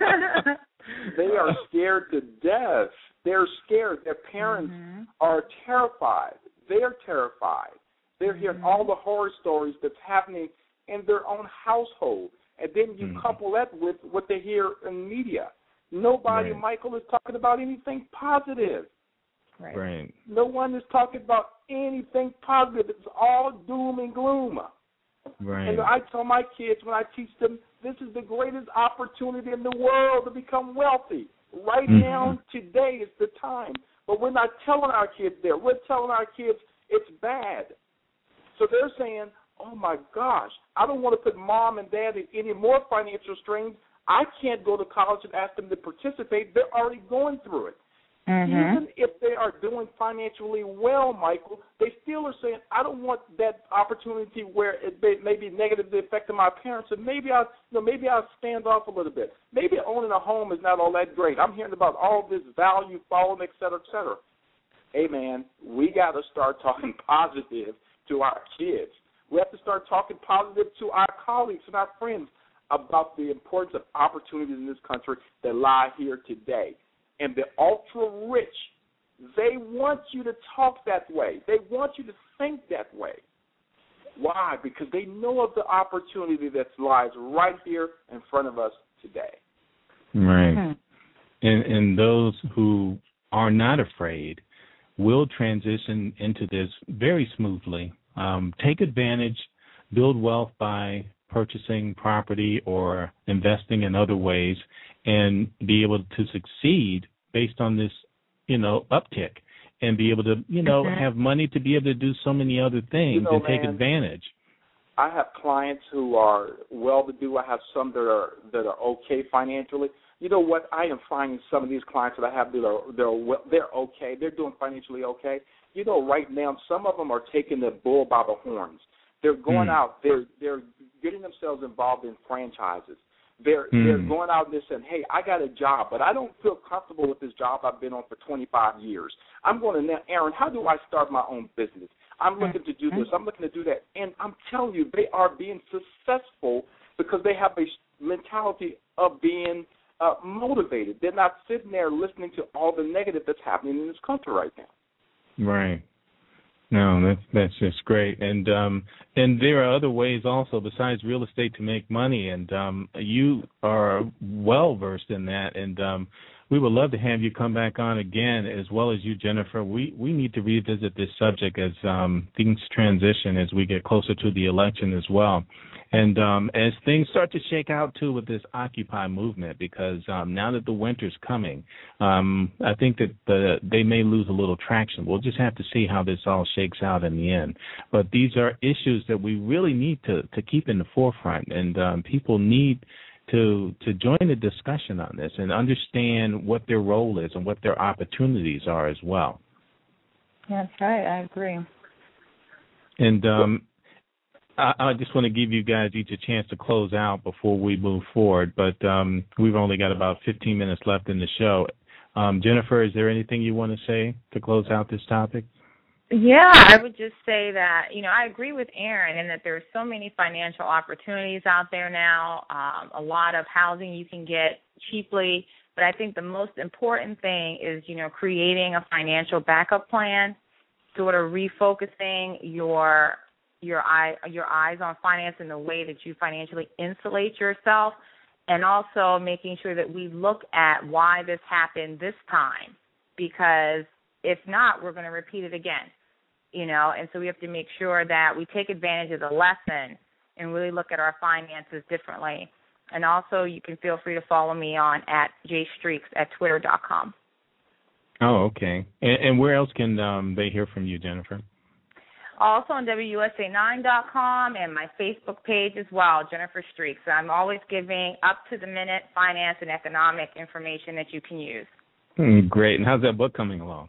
they are scared to death. They're scared. Their parents Mhm. are terrified. They're terrified. They're hearing all the horror stories that's happening in their own household. And then you Mhm. couple that with what they hear in media. Nobody, Right. Michael, is talking about anything positive. Right. Right. No one is talking about anything positive. It's all doom and gloom. Right. And I tell my kids when I teach them, this is the greatest opportunity in the world to become wealthy. Right Mhm. now, today is the time. But we're not telling our kids there. We're telling our kids it's bad. So they're saying, oh my gosh, I don't want to put mom and dad in any more financial strains. I can't go to college and ask them to participate. They're already going through it. Mhm. Even if they are doing financially well, Michael, they still are saying, I don't want that opportunity where it may, may be negatively affecting my parents, and maybe I, you know, maybe I'll stand off a little bit. Maybe owning a home is not all that great. I'm hearing about all this value falling, et cetera, et cetera. Hey, man, we got to start talking positive to our kids. We have to start talking positive to our colleagues and our friends about the importance of opportunities in this country that lie here today and the ultra rich, they want you to talk that way. They want you to think that way. Why? Because they know of the opportunity that lies right here in front of us today. Right. Hmm. And and those who are not afraid will transition into this very smoothly. Um, take advantage, build wealth by purchasing property or investing in other ways, and be able to succeed based on this, you know, uptick, and be able to, you know, Mhm. have money to be able to do so many other things know, and take man, advantage. I have clients who are well-to-do. I have some that are that are okay financially. You know what? I am finding some of these clients that I have that are they're well, they're okay. They're doing financially okay. You know, right now some of them are taking the bull by the horns. They're going Hmm. out. They're they're getting themselves involved in franchises. They're Hmm. they're going out and they're saying, "Hey, I got a job, but I don't feel comfortable with this job I've been on for 25 years. I'm going to now, Aaron. How do I start my own business? I'm looking to do this. I'm looking to do that. And I'm telling you, they are being successful because they have a mentality of being uh, motivated. They're not sitting there listening to all the negative that's happening in this country right now. Right. No, that's that's just great, and um, and there are other ways also besides real estate to make money, and um, you are well versed in that, and um, we would love to have you come back on again, as well as you, Jennifer. We we need to revisit this subject as um, things transition as we get closer to the election as well. And um, as things start to shake out too with this Occupy movement, because um, now that the winter's coming, um, I think that the, they may lose a little traction. We'll just have to see how this all shakes out in the end. But these are issues that we really need to to keep in the forefront, and um, people need to to join the discussion on this and understand what their role is and what their opportunities are as well. That's right. I agree. And um, I, I just want to give you guys each a chance to close out before we move forward, but um, we've only got about 15 minutes left in the show. Um, Jennifer, is there anything you want to say to close out this topic? Yeah, I would just say that, you know, I agree with Aaron in that there's so many financial opportunities out there now, um, a lot of housing you can get cheaply, but I think the most important thing is, you know, creating a financial backup plan, sort of refocusing your your eye your eyes on finance and the way that you financially insulate yourself and also making sure that we look at why this happened this time because if not we're going to repeat it again you know? And so we have to make sure that we take advantage of the lesson and really look at our finances differently. And also you can feel free to follow me on at jstreaks at twitter dot com. Oh okay. And, and where else can um, they hear from you jennifer also on WUSA9.com and my Facebook page as well, Jennifer Streaks. I'm always giving up to the minute finance and economic information that you can use. Mm, great. And how's that book coming along?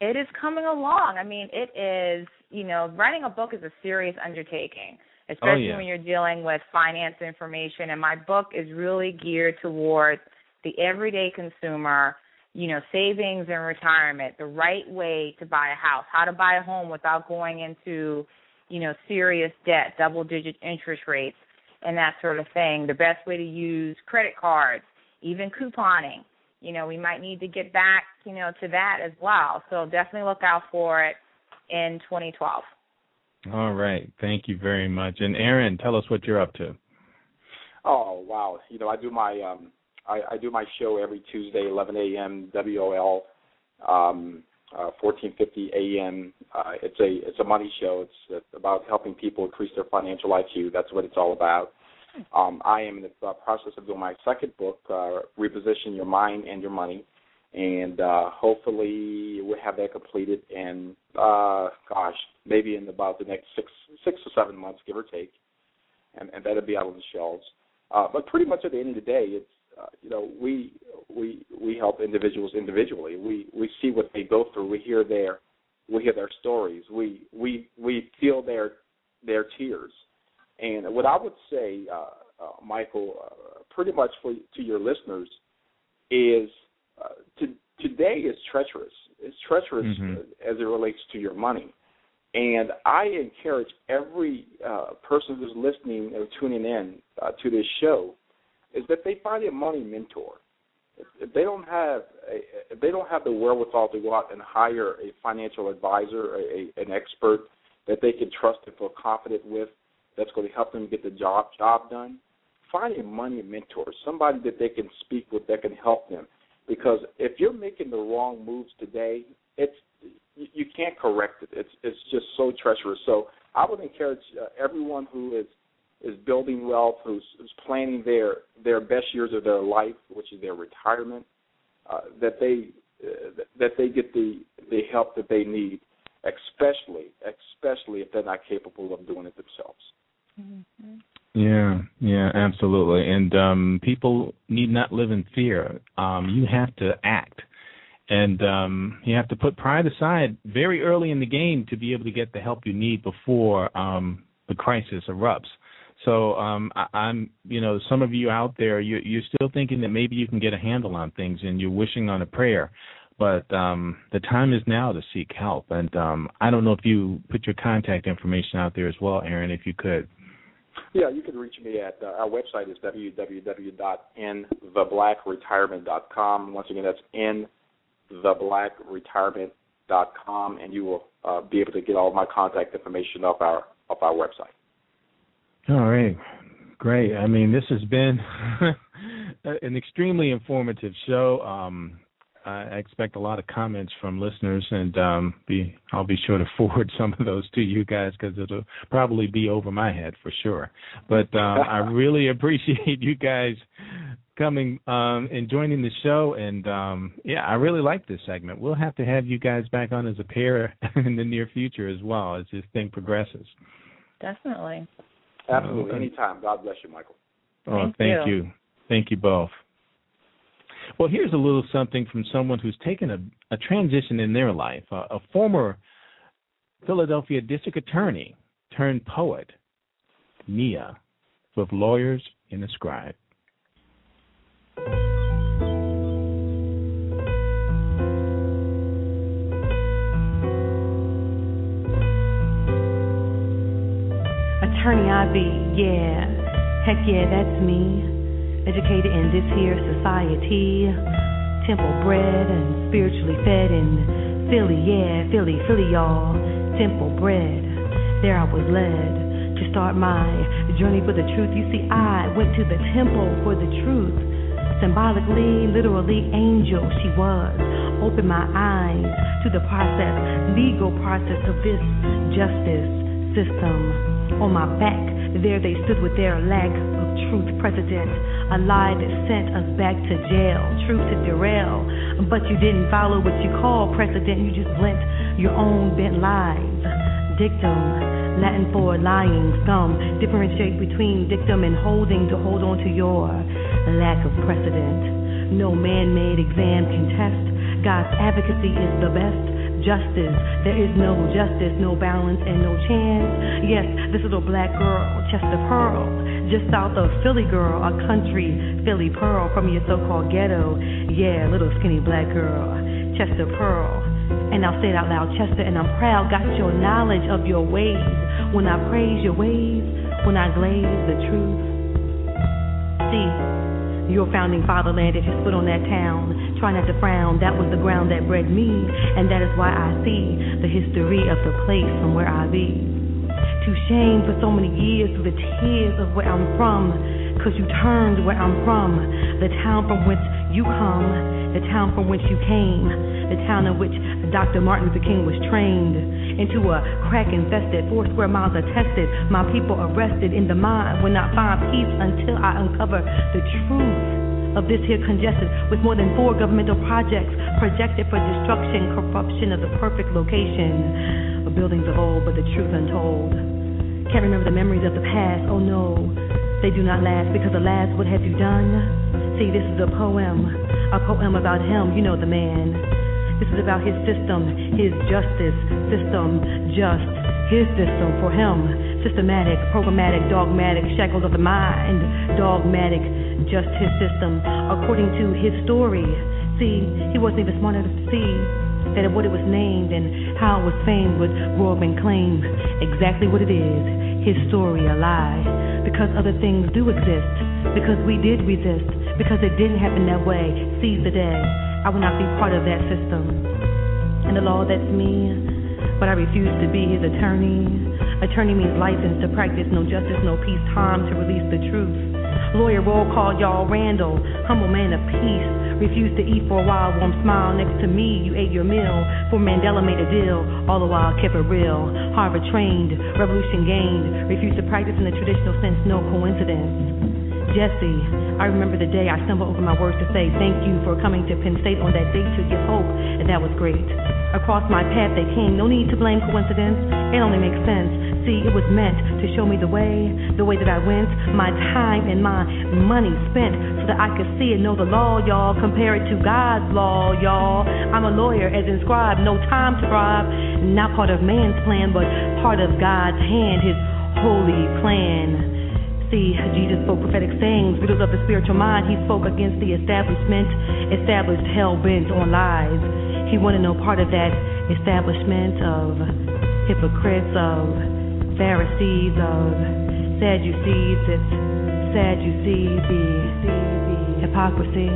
It is coming along. I mean, it is, you know, writing a book is a serious undertaking, especially oh, yeah. when you're dealing with finance information. And my book is really geared towards the everyday consumer you know, savings and retirement, the right way to buy a house, how to buy a home without going into, you know, serious debt, double digit interest rates, and that sort of thing. The best way to use credit cards, even couponing. You know, we might need to get back, you know, to that as well. So definitely look out for it in 2012. All right. Thank you very much. And Aaron, tell us what you're up to. Oh wow! You know, I do my um, I, I do my show every Tuesday, 11 a.m. WOL, um, uh, 14:50 a.m. Uh, it's a it's a money show. It's, about helping people increase their financial IQ. That's what it's all about. Um, I am in the process of doing my second book, uh, Reposition Your Mind and Your Money, and uh, hopefully we'll have that completed. And uh, gosh, maybe in about the next six six or seven months, give or take, and, and that'll be out on the shelves. Uh, but pretty much at the end of the day, it's uh, you know, we we we help individuals individually. We we see what they go through. We hear their we hear their stories. We we we feel their their tears. And what I would say, uh, uh, Michael, uh, pretty much for to your listeners, is uh, to, today is treacherous. It's treacherous mm-hmm. as it relates to your money. And I encourage every uh, person who's listening or tuning in uh, to this show is that they find a money mentor. If, they don't have a, if they don't have the wherewithal to go out and hire a financial advisor, a, a, an expert that they can trust and feel confident with, that's going to help them get the job job done. Find a money mentor, somebody that they can speak with that can help them. Because if you're making the wrong moves today, it's you, you can't correct it. It's it's just so treacherous. So I would encourage uh, everyone who is is building wealth, who's, who's planning their their best years of their life, which is their retirement, uh, that they uh, that they get the the help that they need, especially especially if they're not capable of doing it themselves. Mm-hmm. Yeah, yeah, absolutely. And um people need not live in fear. Um you have to act. And um you have to put pride aside very early in the game to be able to get the help you need before um the crisis erupts. So um, I, I'm, you know, some of you out there, you, you're still thinking that maybe you can get a handle on things, and you're wishing on a prayer. But um, the time is now to seek help. And um, I don't know if you put your contact information out there as well, Aaron, if you could. Yeah, you can reach me at uh, our website is www.ntheblackretirement.com. Once again, that's ntheblackretirement.com and you will uh, be able to get all my contact information off our off our website. All right, great. I mean, this has been an extremely informative show. Um, I expect a lot of comments from listeners, and um, be I'll be sure to forward some of those to you guys because it'll probably be over my head for sure. But uh, I really appreciate you guys coming um, and joining the show, and um, yeah, I really like this segment. We'll have to have you guys back on as a pair in the near future as well as this thing progresses. Definitely. Oh, Absolutely, anytime. God bless you, Michael. Oh, Thank thank you. you. Thank you both. Well, here's a little something from someone who's taken a, a transition in their life. A, a former Philadelphia district attorney turned poet, Nia, with lawyers in a scribe. Attorney I be, yeah. Heck yeah, that's me. Educated in this here society. Temple bred and spiritually fed in Philly, yeah, Philly, Philly, y'all. Temple bred. There I was led to start my journey for the truth. You see, I went to the temple for the truth. Symbolically, literally, angel she was. Opened my eyes to the process, legal process of this justice system. On my back, there they stood with their lack of truth precedent. A lie that sent us back to jail, truth to derail. But you didn't follow what you call precedent, you just blent your own bent lies. Dictum, Latin for lying, scum. Differentiate between dictum and holding to hold on to your lack of precedent. No man made exam can test. God's advocacy is the best justice. There is no justice, no balance, and no chance. Yes, this little black girl, chest of pearls, just south of Philly girl, a country Philly pearl from your so-called ghetto. Yeah, little skinny black girl, chest of pearl. And I'll say it out loud, Chester, and I'm proud. Got your knowledge of your ways. When I praise your ways, when I glaze the truth. See, your founding fatherland if you stood on that town. Try not to frown, that was the ground that bred me, and that is why I see the history of the place from where I be. To shame for so many years through the tears of where I'm from, cause you turned where I'm from, the town from which you come, the town from which you came, the town in which Dr. Martin Luther King was trained into a crack infested, four square miles attested. My people arrested in the mind will not find peace until I uncover the truth of this here congested with more than four governmental projects projected for destruction, corruption of the perfect location of buildings of old, but the truth untold. Can't remember the memories of the past, oh no, they do not last because alas, what have you done? See, this is a poem, a poem about him, you know the man. This is about his system, his justice system, just his system for him. Systematic, programmatic, dogmatic, shackles of the mind, dogmatic, just his system. According to his story, see, he wasn't even smart enough to see that what it was named and how it was famed would up and claim exactly what it is his story a lie. Because other things do exist, because we did resist, because it didn't happen that way. Seize the day. I will not be part of that system. And the law, that's me. But I refuse to be his attorney. Attorney means license to practice no justice, no peace, time to release the truth. Lawyer roll call y'all Randall, humble man of peace. Refused to eat for a while, warm smile next to me. You ate your meal. For Mandela made a deal, all the while kept it real. Harvard trained, revolution gained. Refused to practice in the traditional sense, no coincidence. Jesse, I remember the day I stumbled over my words to say thank you for coming to Penn State on that day to give hope, and that was great. Across my path they came, no need to blame coincidence, it only makes sense. See, it was meant to show me the way, the way that I went, my time and my money spent so that I could see and know the law, y'all. Compare it to God's law, y'all. I'm a lawyer, as inscribed, no time to bribe, not part of man's plan, but part of God's hand, his holy plan see, Jesus spoke prophetic sayings, riddles of the spiritual mind. He spoke against the establishment, established hell bent on lies. He wanted no part of that establishment of hypocrites, of Pharisees, of Sadducees. It's sad you see the, hypocrisy.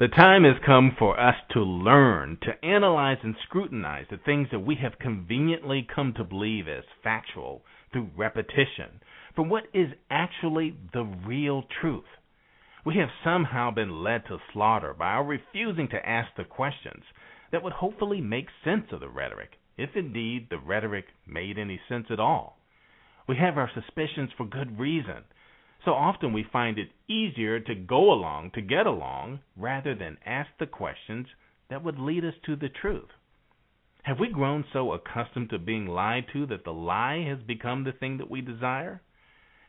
The time has come for us to learn, to analyze and scrutinize the things that we have conveniently come to believe as factual through repetition from what is actually the real truth. We have somehow been led to slaughter by our refusing to ask the questions that would hopefully make sense of the rhetoric, if indeed the rhetoric made any sense at all. We have our suspicions for good reason so often we find it easier to go along to get along rather than ask the questions that would lead us to the truth. Have we grown so accustomed to being lied to that the lie has become the thing that we desire?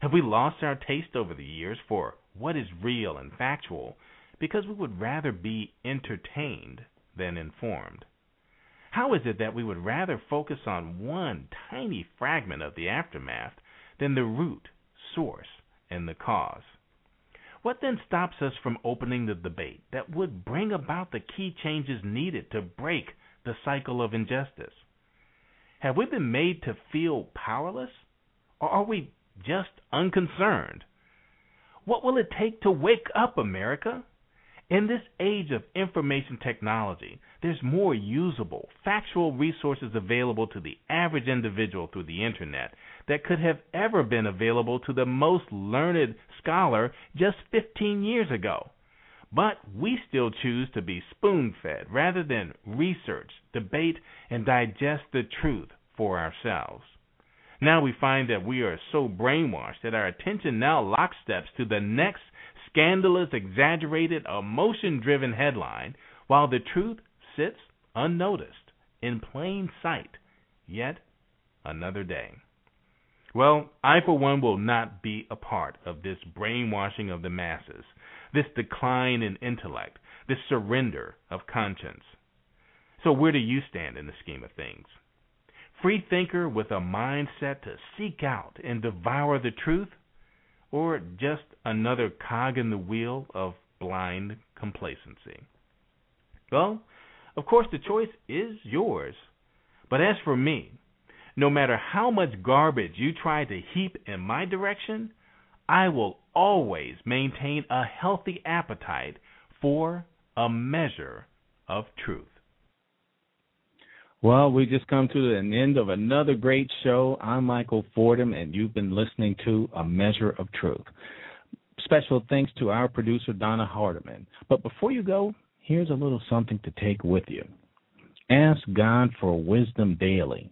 Have we lost our taste over the years for what is real and factual because we would rather be entertained than informed? How is it that we would rather focus on one tiny fragment of the aftermath than the root, source, and the cause. What then stops us from opening the debate that would bring about the key changes needed to break the cycle of injustice? Have we been made to feel powerless? Or are we just unconcerned? What will it take to wake up, America? In this age of information technology, there's more usable, factual resources available to the average individual through the internet that could have ever been available to the most learned scholar just 15 years ago. But we still choose to be spoon fed rather than research, debate, and digest the truth for ourselves. Now we find that we are so brainwashed that our attention now locksteps to the next scandalous, exaggerated, emotion driven headline, while the truth sits unnoticed in plain sight yet another day. Well, I, for one, will not be a part of this brainwashing of the masses, this decline in intellect, this surrender of conscience. So, where do you stand in the scheme of things? Free thinker with a mindset to seek out and devour the truth? or just another cog in the wheel of blind complacency? Well, of course, the choice is yours. But as for me, no matter how much garbage you try to heap in my direction, I will always maintain a healthy appetite for a measure of truth. Well, we just come to an end of another great show. I'm Michael Fordham, and you've been listening to A Measure of Truth. Special thanks to our producer, Donna Hardiman. But before you go, here's a little something to take with you. Ask God for wisdom daily,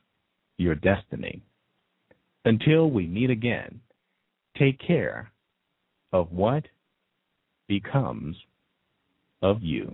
your destiny. Until we meet again, take care of what becomes of you.